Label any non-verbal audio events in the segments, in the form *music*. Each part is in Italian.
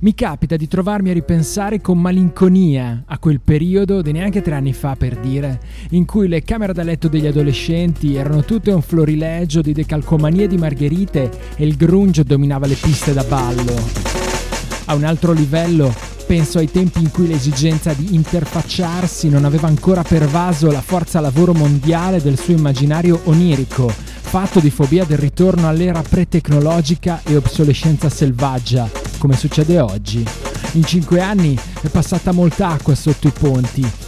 mi capita di trovarmi a ripensare con malinconia a quel periodo di neanche tre anni fa per dire, in cui le camere da letto degli adolescenti erano tutte un florilegio di decalcomanie di margherite e il grunge dominava le piste da ballo. A un altro livello penso ai tempi in cui l'esigenza di interfacciarsi non aveva ancora pervaso la forza lavoro mondiale del suo immaginario onirico, fatto di fobia del ritorno all'era pre-tecnologica e obsolescenza selvaggia, come succede oggi. In cinque anni è passata molta acqua sotto i ponti.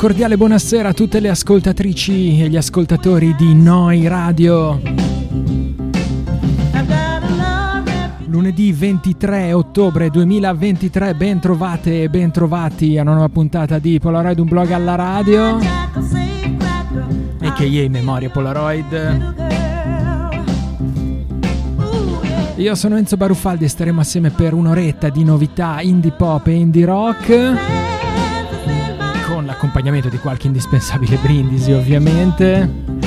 Cordiale buonasera a tutte le ascoltatrici e gli ascoltatori di Noi Radio. Lunedì 23 ottobre 2023, ben trovate e ben trovati a una nuova puntata di Polaroid, un blog alla radio. A.K.A. Memoria Polaroid. Io sono Enzo Baruffaldi e staremo assieme per un'oretta di novità indie pop e indie rock l'accompagnamento di qualche indispensabile brindisi ovviamente.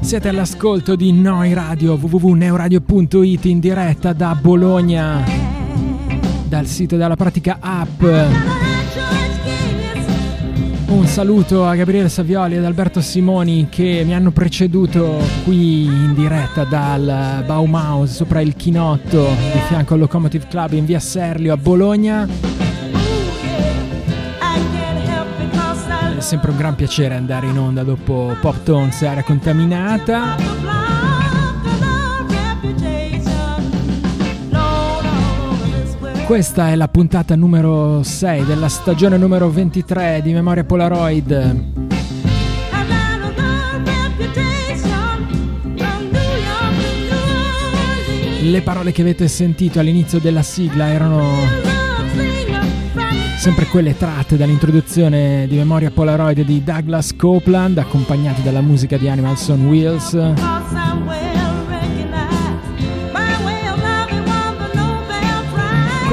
Siete all'ascolto di Noi Radio www.neuradio.it in diretta da Bologna, dal sito della pratica app. Un saluto a Gabriele Savioli ed Alberto Simoni che mi hanno preceduto qui in diretta dal Baumhaus sopra il Chinotto di fianco al Locomotive Club in via Serlio a Bologna. È sempre un gran piacere andare in onda dopo Pop Tones e Contaminata. Questa è la puntata numero 6 della stagione numero 23 di Memoria Polaroid. Le parole che avete sentito all'inizio della sigla erano sempre quelle tratte dall'introduzione di Memoria Polaroid di Douglas Copeland, accompagnate dalla musica di Animals on Wheels.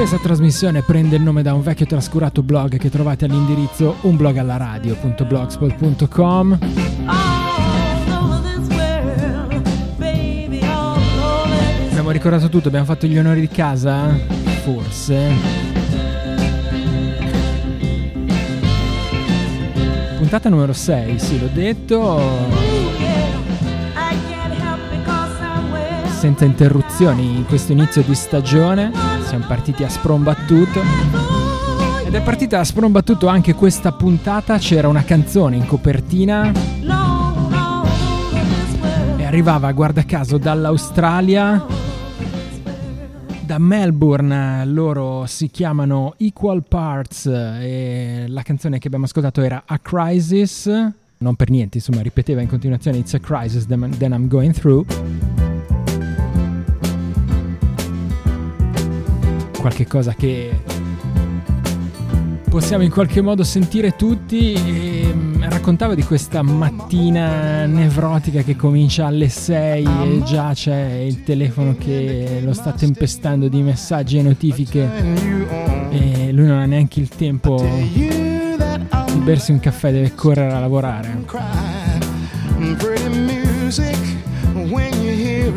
Questa trasmissione prende il nome da un vecchio trascurato blog che trovate all'indirizzo unblogallaradio.blogspot.com. Abbiamo ricordato tutto, abbiamo fatto gli onori di casa? Forse. Puntata numero 6, sì, l'ho detto. senza interruzioni in questo inizio di stagione. Siamo partiti a sprombattuto. Ed è partita a sprombattuto anche questa puntata. C'era una canzone in copertina. E arrivava, guarda caso, dall'Australia. Da Melbourne loro si chiamano Equal Parts e la canzone che abbiamo ascoltato era A Crisis. Non per niente, insomma, ripeteva in continuazione It's a crisis, then I'm going through. Qualche cosa che possiamo in qualche modo sentire tutti e mm, raccontavo di questa mattina nevrotica che comincia alle 6 e già c'è il telefono che lo sta tempestando di messaggi e notifiche e lui non ha neanche il tempo di bersi un caffè, deve correre a lavorare.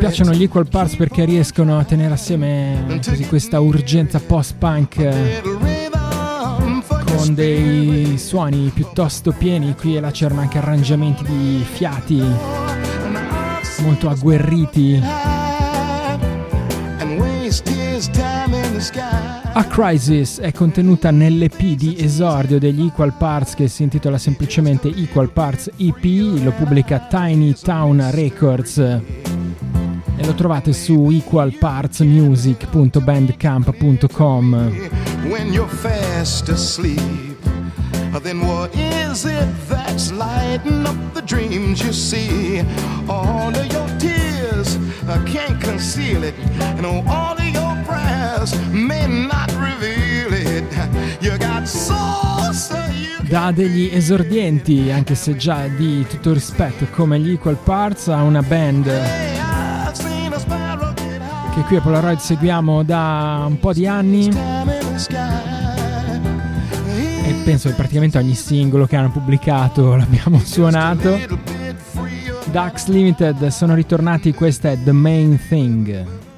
Piacciono gli Equal Parts perché riescono a tenere assieme così questa urgenza post-punk con dei suoni piuttosto pieni. Qui e là c'erano anche arrangiamenti di fiati molto agguerriti. A Crisis è contenuta nell'EP di esordio degli Equal Parts che si intitola semplicemente Equal Parts EP, lo pubblica Tiny Town Records e lo trovate su equalpartsmusic.bandcamp.com. When you're fast asleep, then what is it that's lighting up the dreams you see? All of your tears uh, can't conceal it, and all of your prayers may not reveal it. You got soul, so you da degli esordienti, anche se già di tutto rispetto, come gli Equal Parts, a una band che qui a Polaroid seguiamo da un po' di anni e penso che praticamente ogni singolo che hanno pubblicato *laughs* l'abbiamo suonato. Dax Limited sono ritornati, questa è The Main Thing.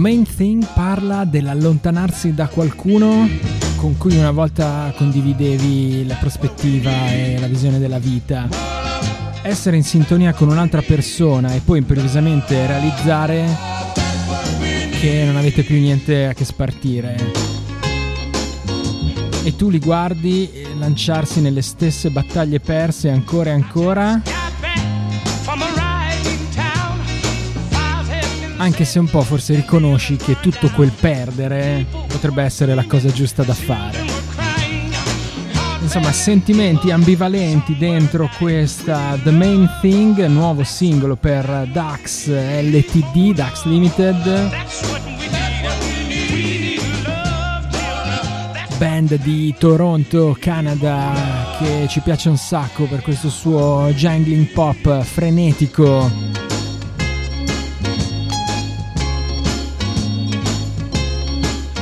Main Thing parla dell'allontanarsi da qualcuno con cui una volta condividevi la prospettiva e la visione della vita. Essere in sintonia con un'altra persona e poi improvvisamente realizzare che non avete più niente a che spartire. E tu li guardi lanciarsi nelle stesse battaglie perse ancora e ancora. Anche se un po' forse riconosci che tutto quel perdere potrebbe essere la cosa giusta da fare. Insomma, sentimenti ambivalenti dentro questa The Main Thing, nuovo singolo per Dax LTD, Dax Limited. Band di Toronto, Canada, che ci piace un sacco per questo suo jangling pop frenetico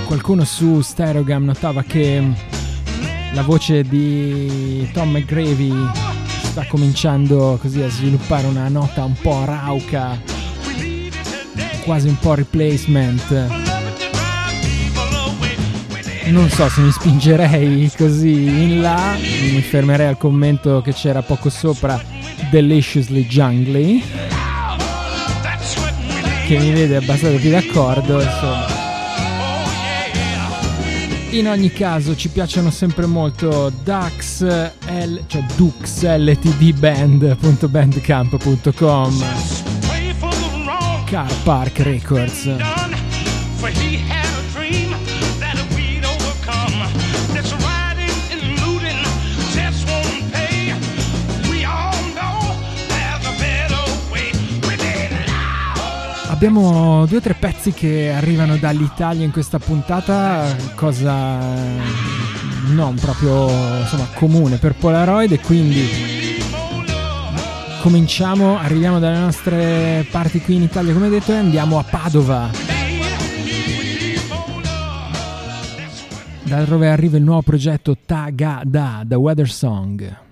qualcuno su Stereogam notava che la voce di Tom McGravy sta cominciando così a sviluppare una nota un po' rauca, quasi un po' replacement. Non so se mi spingerei così in là, mi fermerei al commento che c'era poco sopra Deliciously Jungly, che mi vede abbastanza più d'accordo, insomma. In ogni caso ci piacciono sempre molto Dux L, cioè duxltdband.bandcamp.com Car Park Records. Abbiamo due o tre pezzi che arrivano dall'Italia in questa puntata, cosa non proprio insomma, comune per Polaroid e quindi cominciamo, arriviamo dalle nostre parti qui in Italia come detto e andiamo a Padova. Da dove arriva il nuovo progetto Tagada, The Weather Song.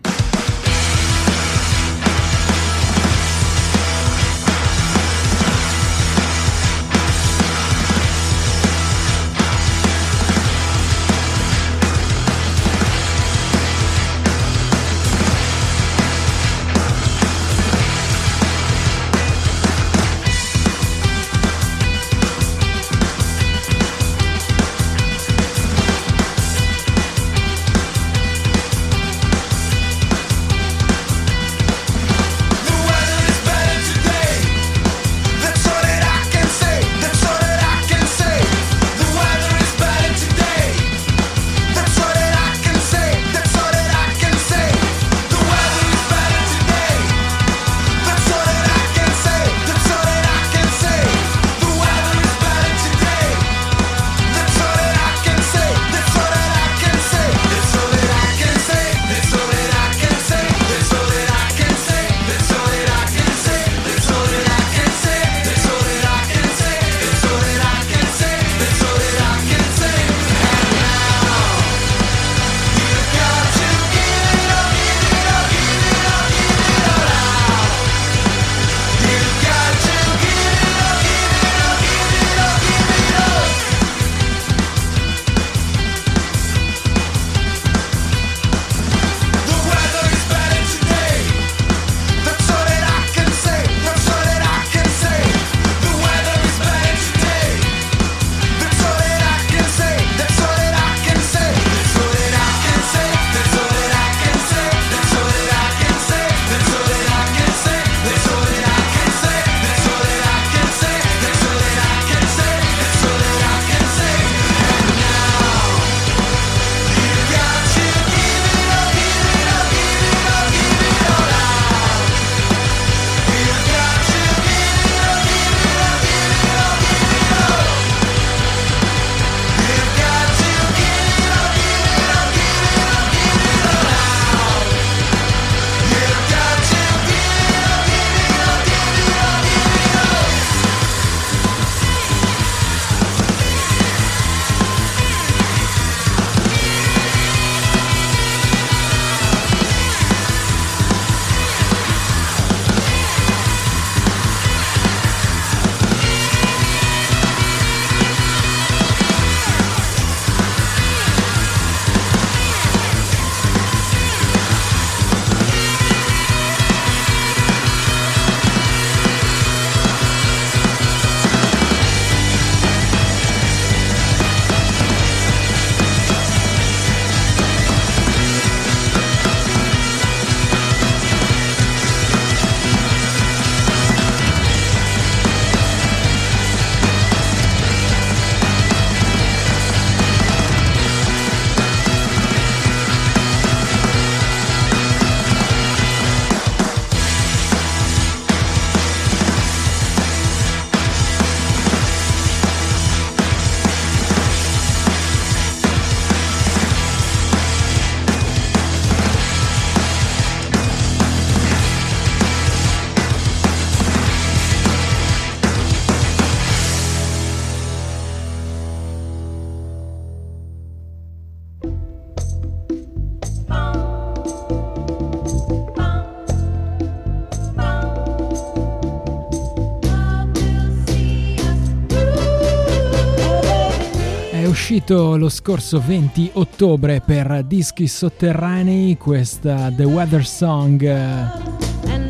Uscito lo scorso 20 ottobre per Dischi Sotterranei questa The Weather Song,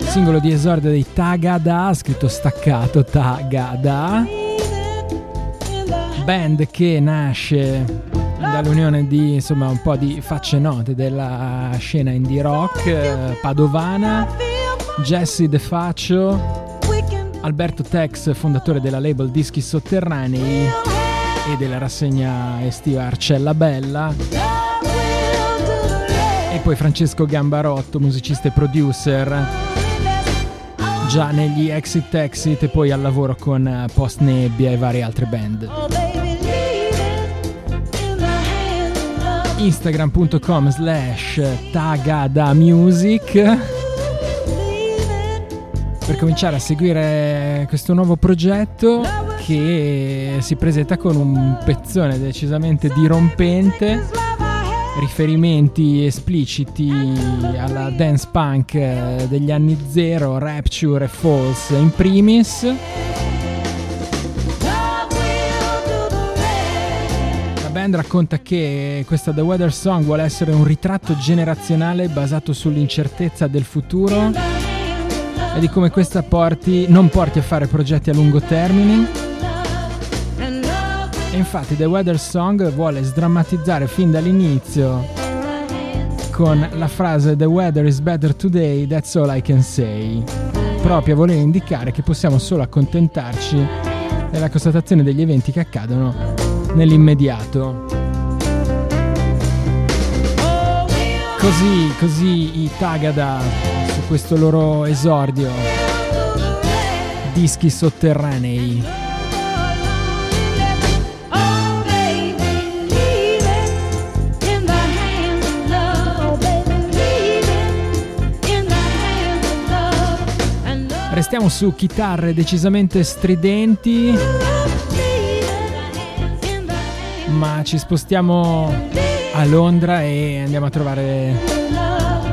singolo di esordio dei Tagada, scritto staccato Tagada, band che nasce dall'unione di insomma un po' di facce note della scena indie rock eh, padovana, Jesse De Faccio, Alberto Tex, fondatore della label Dischi Sotterranei e della rassegna estiva Arcella Bella. E poi Francesco Gambarotto, musicista e producer, già negli Exit Exit e poi al lavoro con Post Nebbia e varie altre band. Instagram.com slash tagadamusic per cominciare a seguire questo nuovo progetto che si presenta con un pezzone decisamente dirompente, riferimenti espliciti alla dance punk degli anni zero, Rapture e False in primis. Racconta che questa The Weather Song vuole essere un ritratto generazionale basato sull'incertezza del futuro e di come questa porti, non porti a fare progetti a lungo termine e infatti The Weather Song vuole sdrammatizzare fin dall'inizio con la frase The weather is better today, that's all I can say. Proprio a voler indicare che possiamo solo accontentarci della constatazione degli eventi che accadono nell'immediato. Così, così i Tagada su questo loro esordio. Dischi sotterranei. Restiamo su chitarre decisamente stridenti, ma ci spostiamo a Londra e andiamo a trovare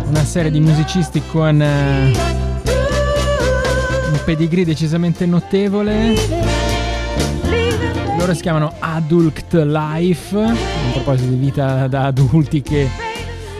una serie di musicisti con eh, un pedigree decisamente notevole. Loro si chiamano Adult Life, a proposito di vita da adulti che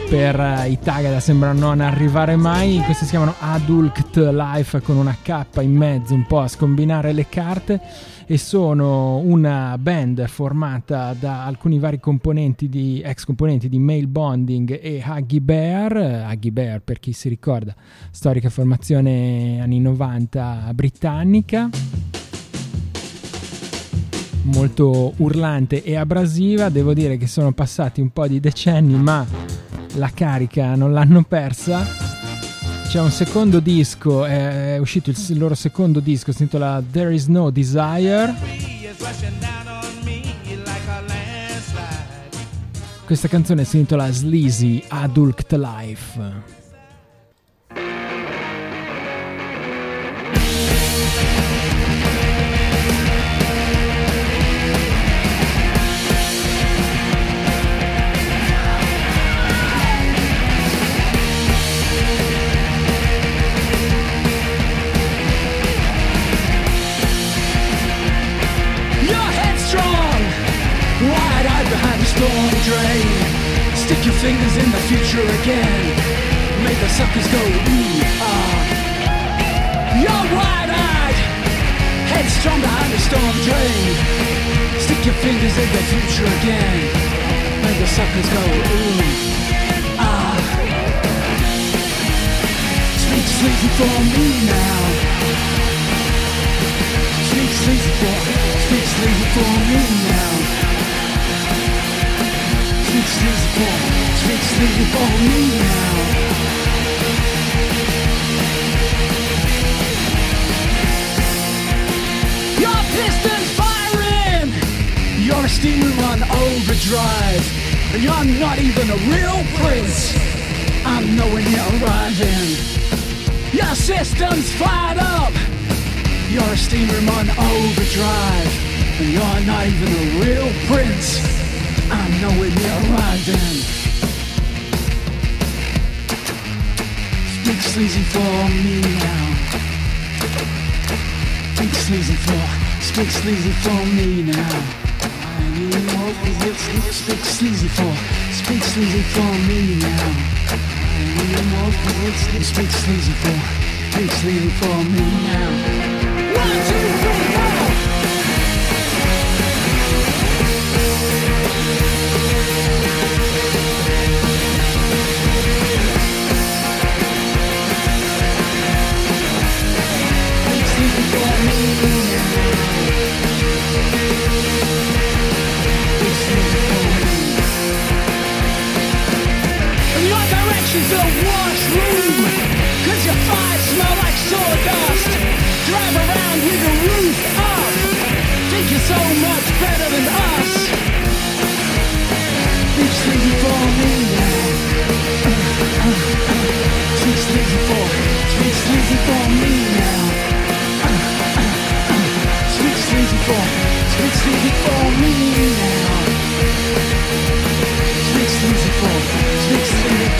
per uh, i Tagada sembra non arrivare mai. Questi si chiamano Adult Life con una K in mezzo, un po' a scombinare le carte. E sono una band formata da alcuni vari componenti di, ex componenti di Mail Bonding e Huggy Bear. Huggy Bear, per chi si ricorda, storica formazione anni 90 britannica molto urlante e abrasiva. Devo dire che sono passati un po' di decenni, ma la carica non l'hanno persa. C'è un secondo disco, è uscito il loro secondo disco, si intitola There Is No Desire. Questa canzone si intitola Sleazy Adult Life.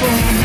Sleazy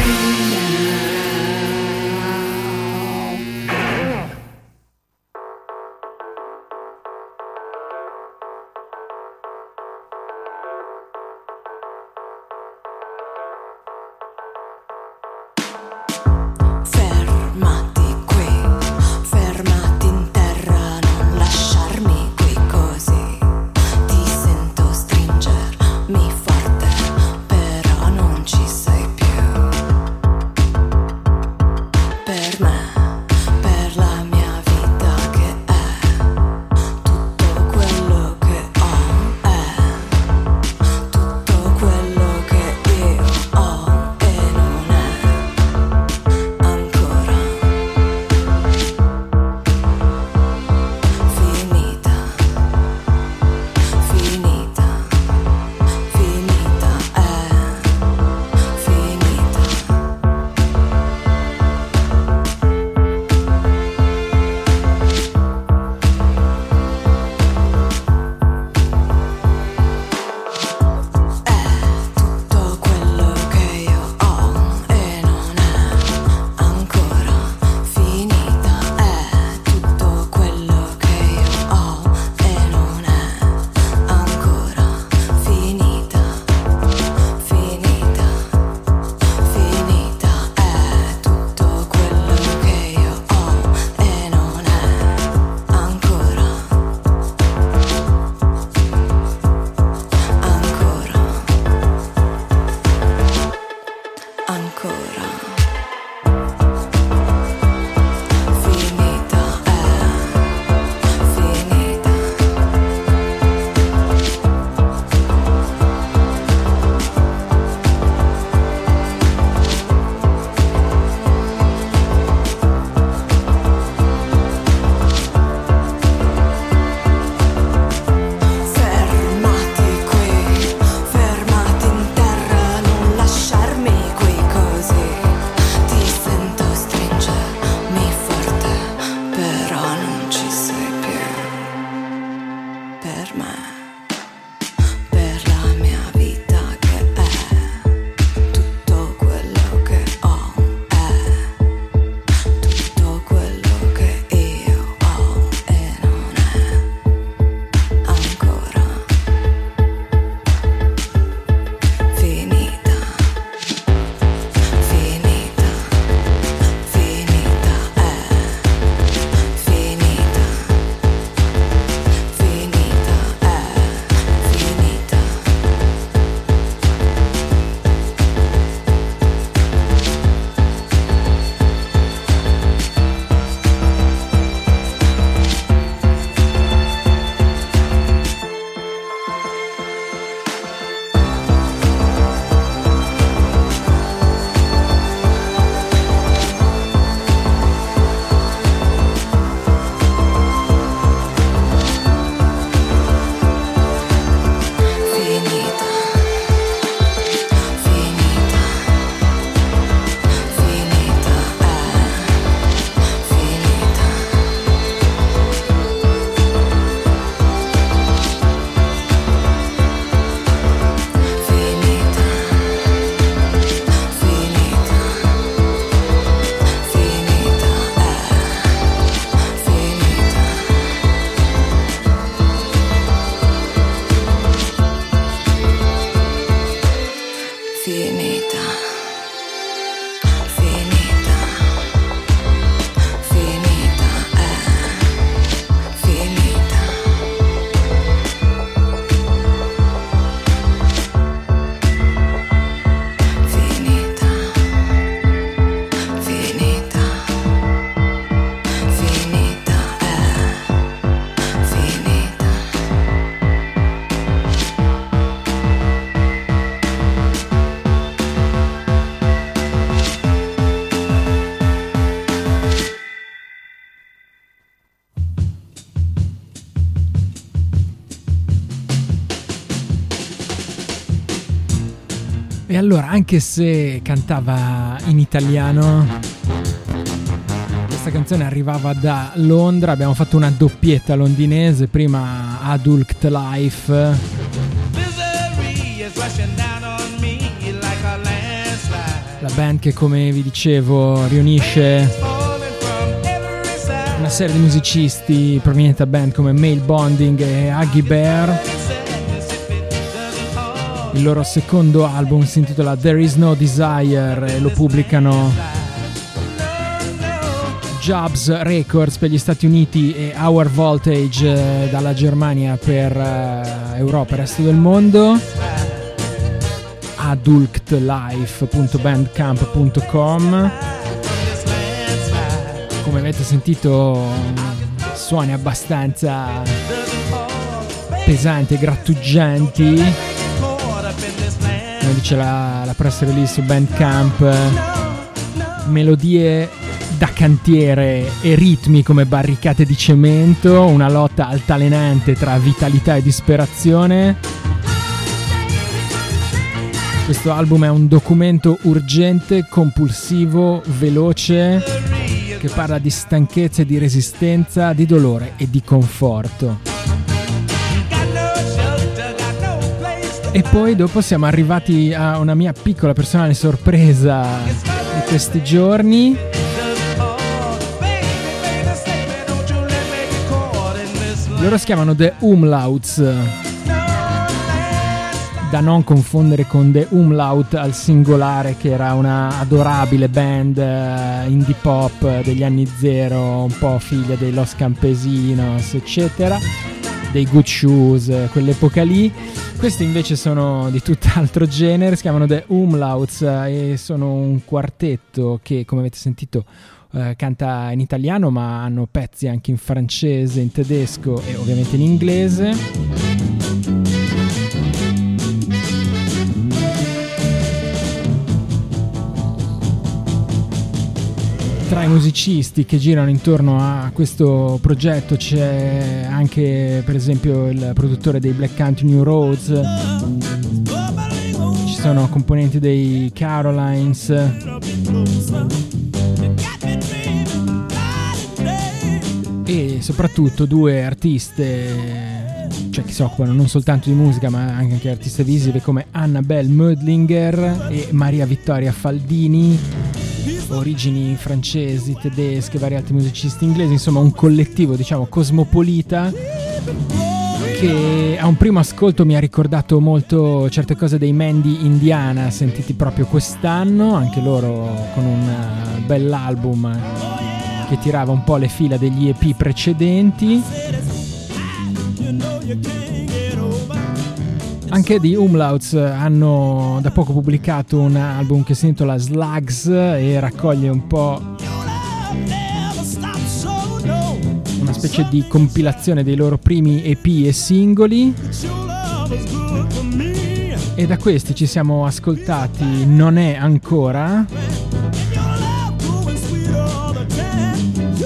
allora, anche se cantava in italiano, questa canzone arrivava da Londra, abbiamo fatto una doppietta londinese, prima Adult Life. La band che come vi dicevo riunisce una serie di musicisti provenienti da band come Mail Bonding e Aggie Bear. Il loro secondo album si intitola There Is No Desire e lo pubblicano Jobs Records per gli Stati Uniti e Our Voltage eh, dalla Germania per eh, Europa e il resto del mondo. adultlife.bandcamp.com Come avete sentito suoni abbastanza pesanti e grattugianti come dice la, la press release su Bandcamp melodie da cantiere e ritmi come barricate di cemento, una lotta altalenante tra vitalità e disperazione. Questo album è un documento urgente, compulsivo, veloce, che parla di stanchezza e di resistenza, di dolore e di conforto. E poi dopo siamo arrivati a una mia piccola personale sorpresa di questi giorni. Loro si chiamano The Umlauts, da non confondere con The Umlaut al singolare, che era una adorabile band eh, indie pop degli anni zero, un po' figlia dei Los Campesinos, eccetera, dei Good Shoes, eh, quell'epoca lì. Questi invece sono di tutt'altro genere, si chiamano The Umlauts eh, e sono un quartetto che, come avete sentito, eh, canta in italiano ma hanno pezzi anche in francese, in tedesco e ovviamente in inglese. Tra i musicisti che girano intorno a questo progetto c'è anche per esempio il produttore dei Black Country New Roads, ci sono componenti dei Carolines, e soprattutto due artiste, cioè che si occupano non soltanto di musica ma anche artiste visive come Annabelle Mödlinger e Maria Vittoria Faldini, origini francesi, tedesche, vari altri musicisti inglesi, insomma un collettivo diciamo cosmopolita che a un primo ascolto mi ha ricordato molto certe cose dei Mandy Indiana sentiti proprio quest'anno, anche loro con un uh, bell'album che tirava un po' le fila degli EP precedenti. Anche di Umlauts hanno da poco pubblicato un album che si intitola Slugs e raccoglie un po' una specie di compilazione dei loro primi EP e singoli. E da questi ci siamo ascoltati Non è ancora.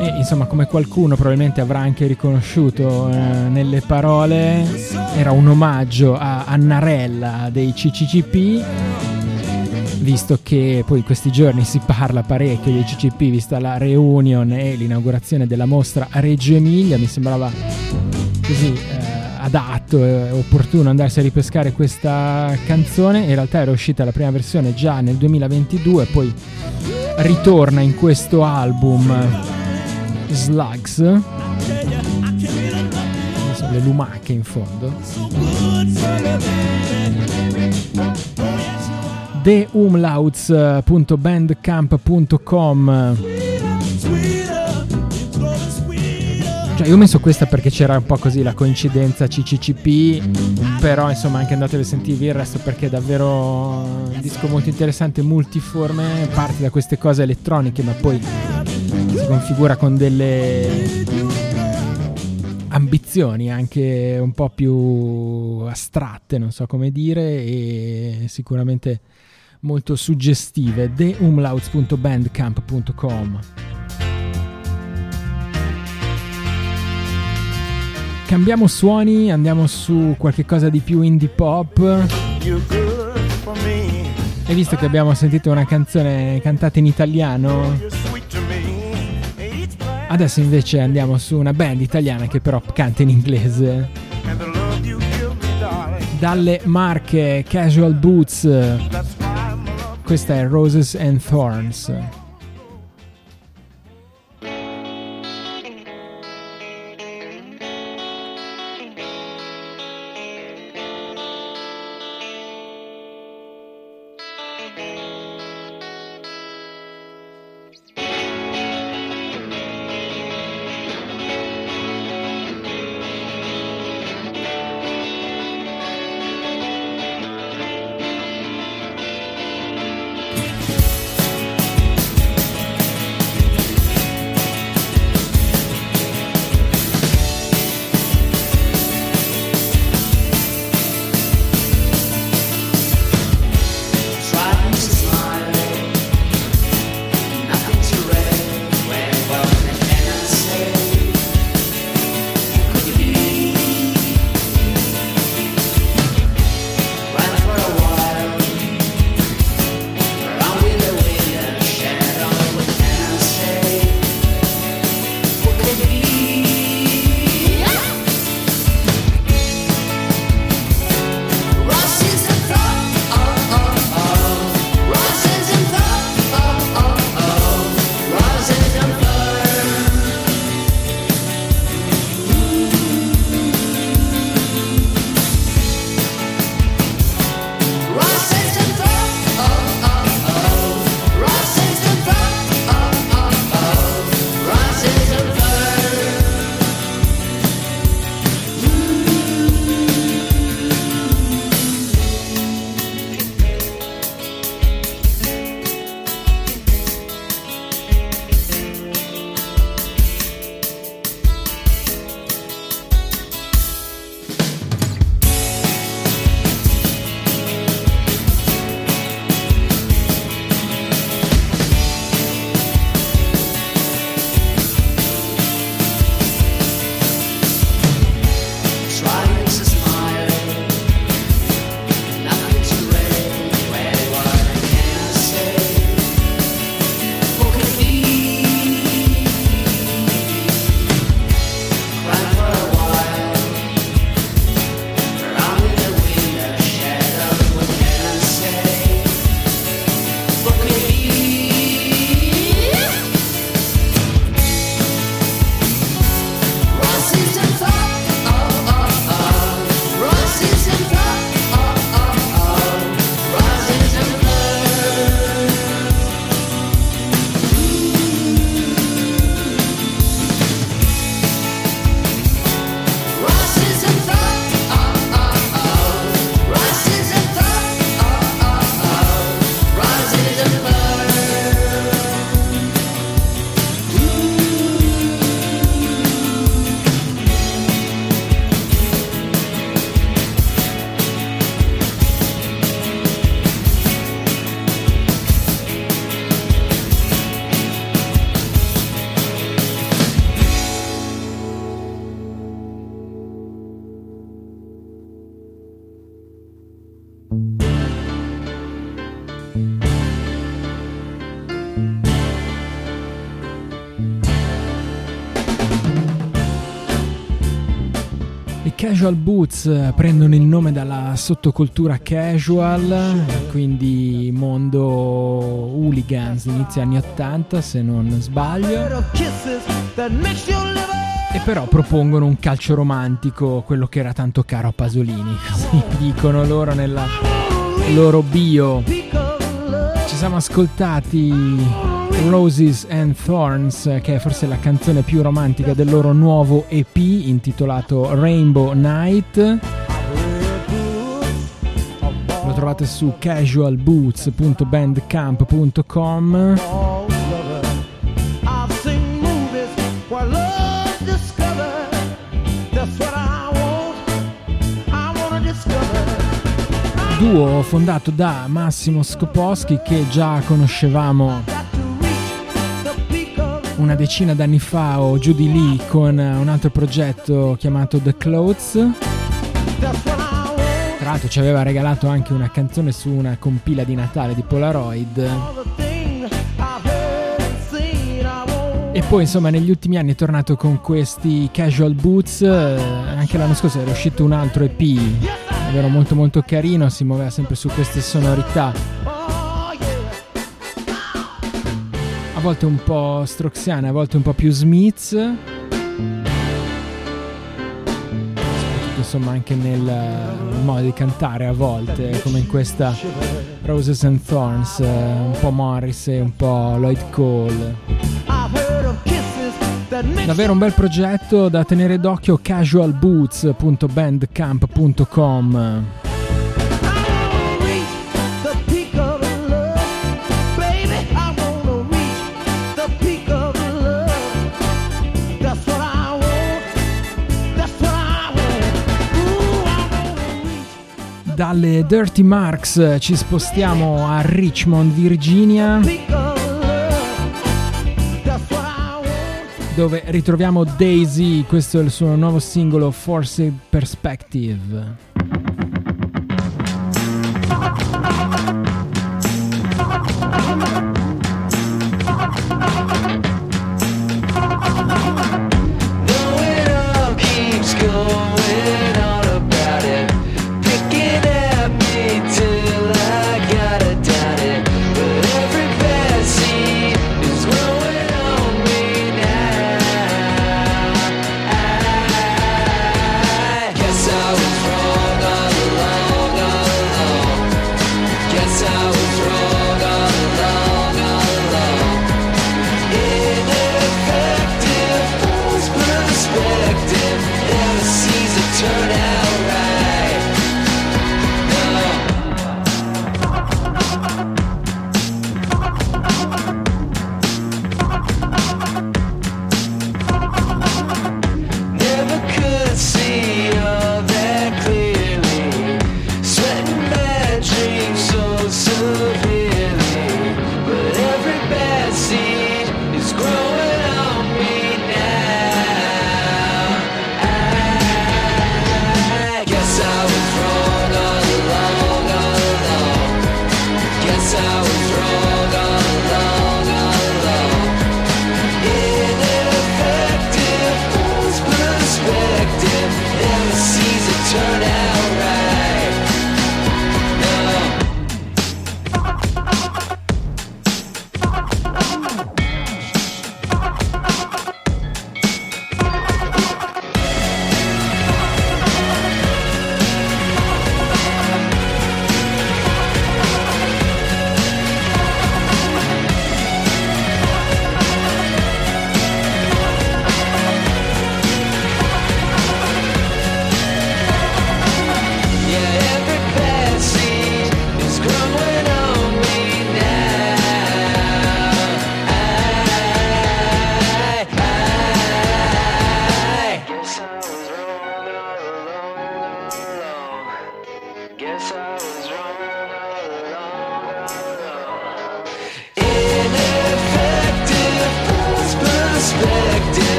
E insomma, come qualcuno probabilmente avrà anche riconosciuto eh, nelle parole, era un omaggio a Annarella dei CCCP. Visto che poi questi giorni si parla parecchio dei CCP, vista la reunion e l'inaugurazione della mostra a Reggio Emilia, mi sembrava così eh, adatto e opportuno andarsi a ripescare questa canzone. In realtà era uscita la prima versione già nel 2022, poi ritorna in questo album Slugs. Le lumache in fondo. theumlauts.bandcamp.com Cioè, io ho messo questa perché c'era un po' così la coincidenza CCCP, però insomma anche andatevi a sentirvi il resto perché è davvero un disco molto interessante, multiforme, parte da queste cose elettroniche ma poi si configura con delle ambizioni anche un po' più astratte, non so come dire, e sicuramente molto suggestive. theumlauts.bandcamp.com Cambiamo suoni, andiamo su qualche cosa di più indie pop. E visto che abbiamo sentito una canzone cantata in italiano, adesso invece andiamo su una band italiana che però canta in inglese. Dalle marche Casual Boots, questa è Roses and Thorns. Casual Boots eh, prendono il nome dalla sottocultura casual, quindi mondo hooligans inizio anni 80 se non sbaglio. E però propongono un calcio romantico, quello che era tanto caro a Pasolini, così dicono loro nella loro bio. Ci siamo ascoltati Roses and Thorns, che è forse la canzone più romantica del loro nuovo EP intitolato Rainbow Night. Lo trovate su casualboots.bandcamp.com. Duo fondato da Massimo Skoposchi che già conoscevamo una decina d'anni fa o giù di lì con un altro progetto chiamato The Clothes. Tra regalato, ci aveva regalato anche una canzone su una compila di Natale di Polaroid. E poi insomma negli ultimi anni è tornato con questi casual boots, eh, anche l'anno scorso era uscito un altro EP, davvero molto molto carino, si muoveva sempre su queste sonorità. A volte un po' stroxiane, a volte un po' più. Soprattutto insomma anche nel, nel modo di cantare a volte, come in questa Roses and Thorns, eh, un po' Morris e un po' Lloyd Cole. Davvero un bel progetto da tenere d'occhio casualboots.bandcamp.com Dalle Dirty Marks ci spostiamo a Richmond, Virginia. Dove ritroviamo Daisy, questo è il suo nuovo singolo Forced Perspective.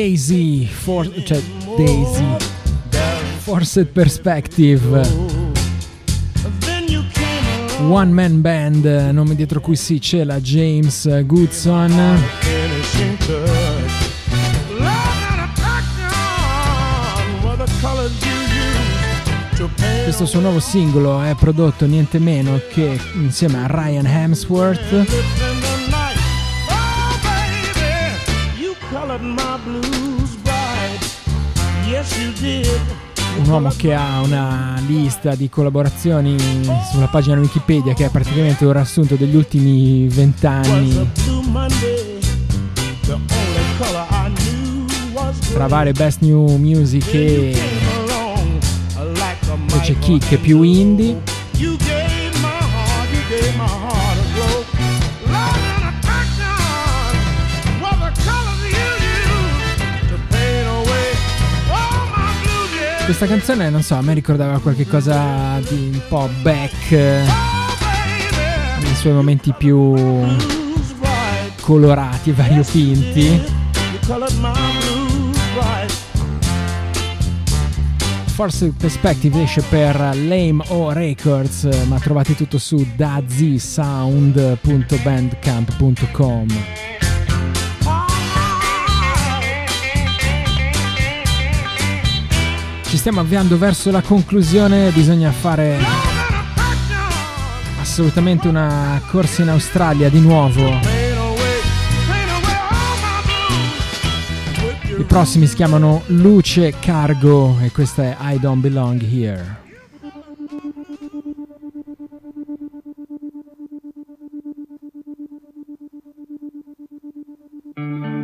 Daisy, for, cioè Daisy, Forced Perspective, One Man Band, nome dietro cui si cela James Goodson. Questo suo nuovo singolo è prodotto niente meno che insieme a Ryan Hemsworth Un uomo che ha una lista di collaborazioni sulla pagina Wikipedia che è praticamente un riassunto degli ultimi vent'anni. Tra varie best new music e poi c'è chi che più indie. Questa canzone, non so, a me ricordava qualche cosa di un po' back nei suoi momenti più colorati, variopinti. Forse Perspective esce per Lame O Records, ma trovate tutto su dazisound.bandcamp.com. stiamo avviando verso la conclusione, bisogna fare assolutamente una corsa in Australia di nuovo. I prossimi si chiamano Luce Cargo e questa è I Don't Belong Here. thank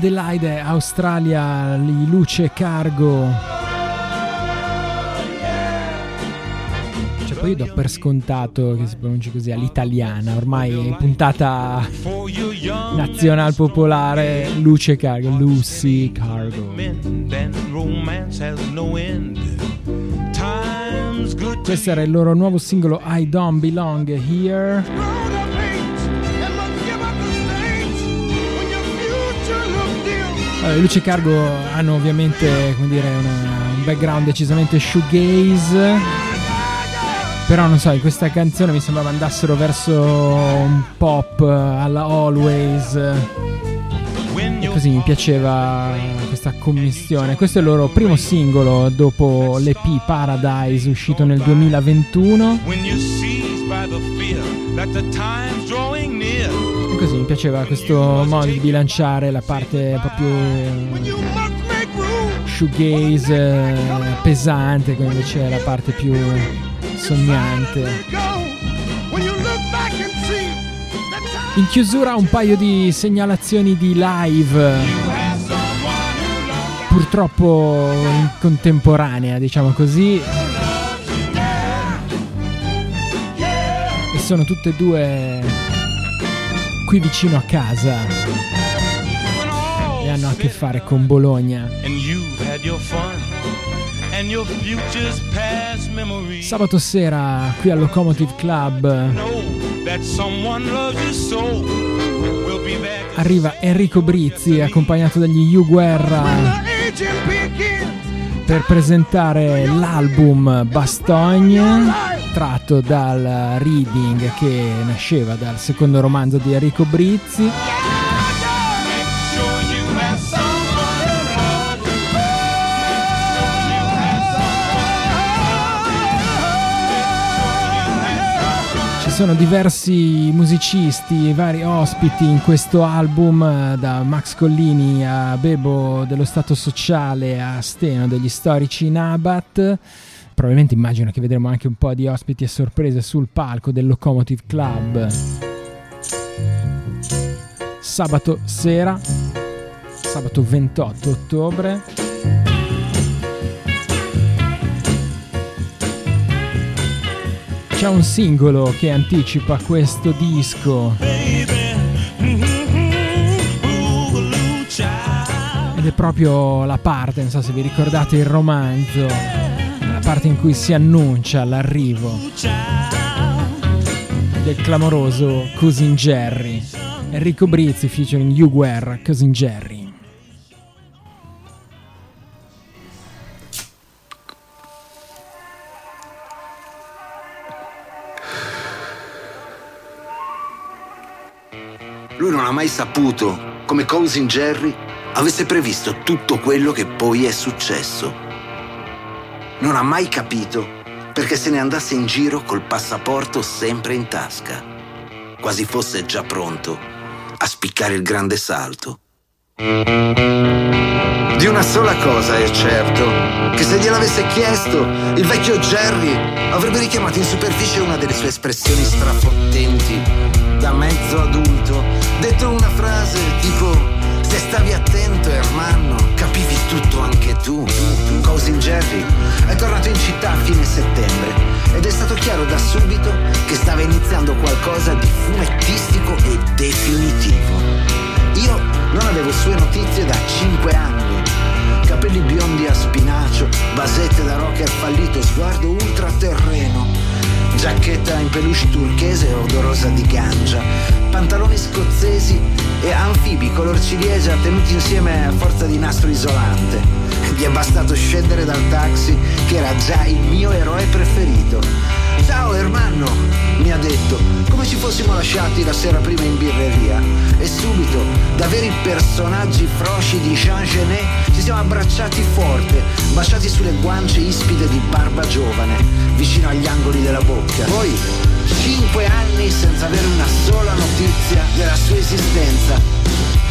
Adelaide, Australia, di Luce Cargo. Cioè, poi io do per scontato che si pronunci così all'italiana, ormai puntata nazional popolare, Luce Cargo, Lucy Cargo. Questo era il loro nuovo singolo I Don't Belong Here. Allora, Luce Cargo hanno ovviamente come dire, una, un background decisamente shoegaze, però non so, in questa canzone mi sembrava andassero verso un pop alla Always. E così mi piaceva questa commissione. Questo è il loro primo singolo dopo l'EP Paradise uscito nel 2021. Così mi piaceva questo modo di bilanciare la parte proprio shoegaze eh, pesante, come invece la parte più sognante. In chiusura un paio di segnalazioni di live, purtroppo in contemporanea, diciamo così. E sono tutte e due qui vicino a casa. E hanno a che fare con Bologna. Sabato sera qui al Locomotive Club arriva Enrico Brizzi accompagnato dagli U Guerra per presentare l'album Bastogne tratto dal reading che nasceva dal secondo romanzo di Enrico Brizzi. Ci sono diversi musicisti e vari ospiti in questo album, da Max Collini a Bebo dello Stato Sociale a Steno degli storici Nabat. Probabilmente immagino che vedremo anche un po' di ospiti e sorprese sul palco del Locomotive Club. Sabato sera, sabato 28 ottobre. C'è un singolo che anticipa questo disco. Ed è proprio la parte, non so se vi ricordate il romanzo, parte in cui si annuncia l'arrivo del clamoroso Cousin Jerry. Enrico Brizzi featuring Hugh Guerra, Cousin Jerry. Lui non ha mai saputo come Cousin Jerry avesse previsto tutto quello che poi è successo. Non ha mai capito perché se ne andasse in giro col passaporto sempre in tasca, quasi fosse già pronto a spiccare il grande salto. Di una sola cosa è certo, che se gliel'avesse chiesto, il vecchio Jerry avrebbe richiamato in superficie una delle sue espressioni strafottenti, da mezzo adulto, detto una frase tipo se stavi attento Ermanno, capivi tutto anche tu. Cousin Jerry è tornato in città a fine settembre ed è stato chiaro da subito che stava iniziando qualcosa di fumettistico e definitivo. Io non avevo sue notizie da cinque anni. Capelli biondi a spinacio, basette da rocker fallito, sguardo ultraterreno. Giacchetta in peluche turchese odorosa di gangia, pantaloni scozzesi e anfibi color ciliegia tenuti insieme a forza di nastro isolante. Gli è bastato scendere dal taxi che era già il mio eroe preferito. Ciao Ermanno, mi ha detto, come ci fossimo lasciati la sera prima in birreria. Da veri personaggi frosci di Jean Genet, ci siamo abbracciati forte, baciati sulle guance ispide di barba giovane, vicino agli angoli della bocca. Poi, cinque anni senza avere una sola notizia della sua esistenza.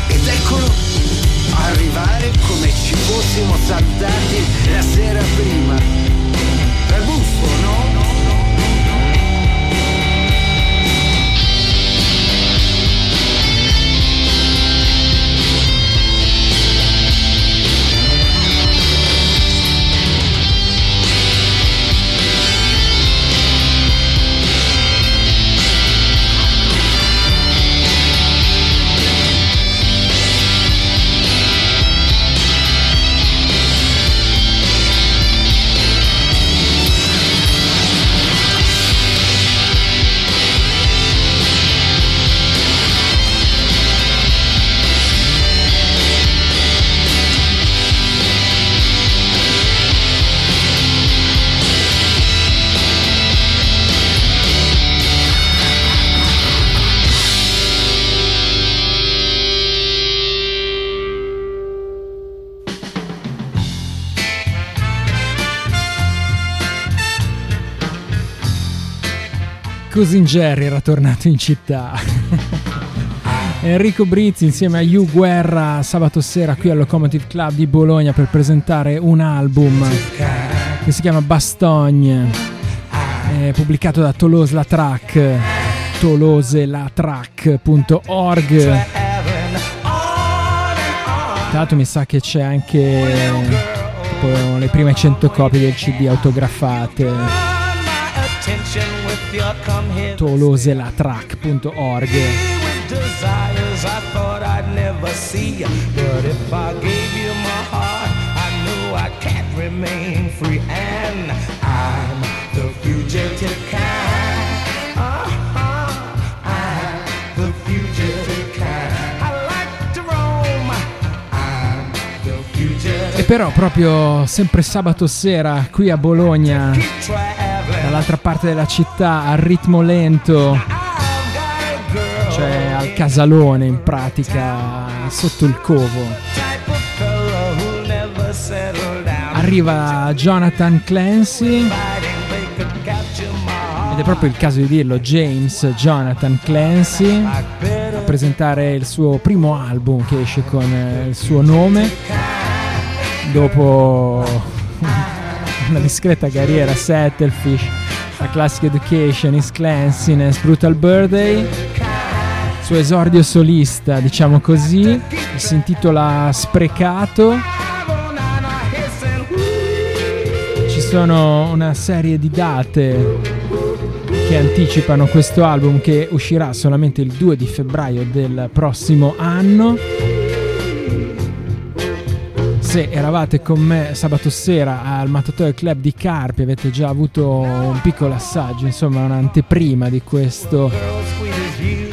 Ed eccolo arrivare come ci fossimo saltati la sera prima. È buffo, no? Cousin Jerry era tornato in città. *laughs* Enrico Brizzi insieme a Hugh Guerra sabato sera qui al Locomotive Club di Bologna per presentare un album che si chiama Bastogne, pubblicato da Toulouse La Track, toloselatrack.org. Tra l'altro mi sa che c'è anche tipo, le prime 100 copie del CD autografate fugitive E però proprio sempre sabato sera qui a Bologna dall'altra parte della città al ritmo lento cioè al casalone in pratica sotto il covo. Arriva Jonathan Clancy. Ed è proprio il caso di dirlo, James Jonathan Clancy a presentare il suo primo album che esce con il suo nome. Dopo *laughs* una discreta carriera Settlefish, la Classic Education, Is Clanciness, Brutal Birthday suo esordio solista, diciamo così, si intitola Sprecato. Ci sono una serie di date che anticipano questo album che uscirà solamente il 2 di febbraio del prossimo anno. Se eravate con me sabato sera al Mattatore Club di Carpi avete già avuto un piccolo assaggio, insomma un'anteprima di questo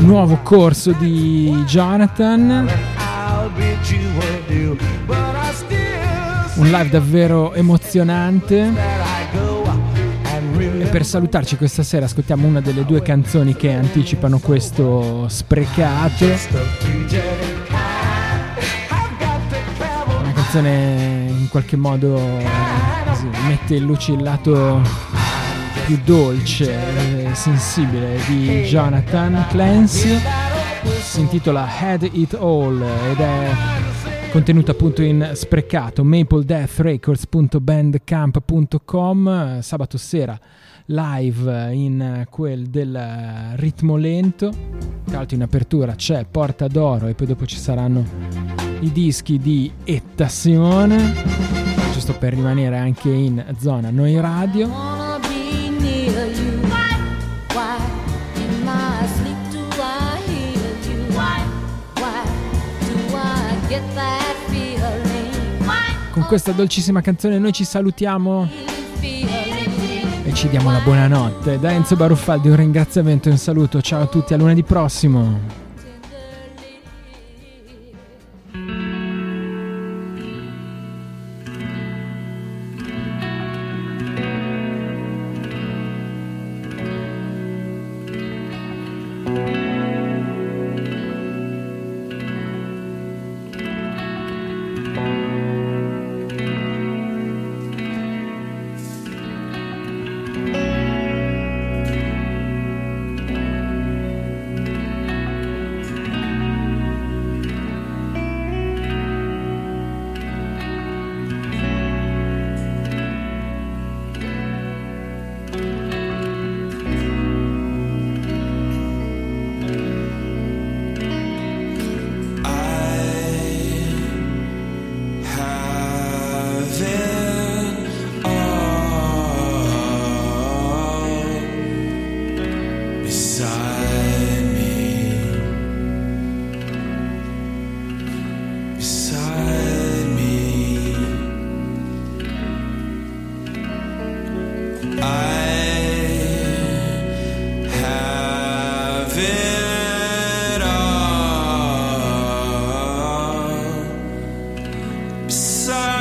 nuovo corso di Jonathan. Un live davvero emozionante. E per salutarci questa sera ascoltiamo una delle due canzoni che anticipano questo sprecato. Canzone in qualche modo così, mette in luce il lato più dolce, e sensibile di Jonathan Clancy. Si intitola Had It All ed è contenuto appunto in sprecato mapledeathrecords.bandcamp.com sabato sera live in quel del ritmo lento. Tra l'altro in apertura c'è Porta d'Oro e poi dopo ci saranno i dischi di Etta Simone giusto per rimanere anche in zona noi radio. Con questa dolcissima canzone noi ci salutiamo e ci diamo la buonanotte. Da Enzo Baruffaldi un ringraziamento e un saluto. Ciao a tutti, a lunedì prossimo. side.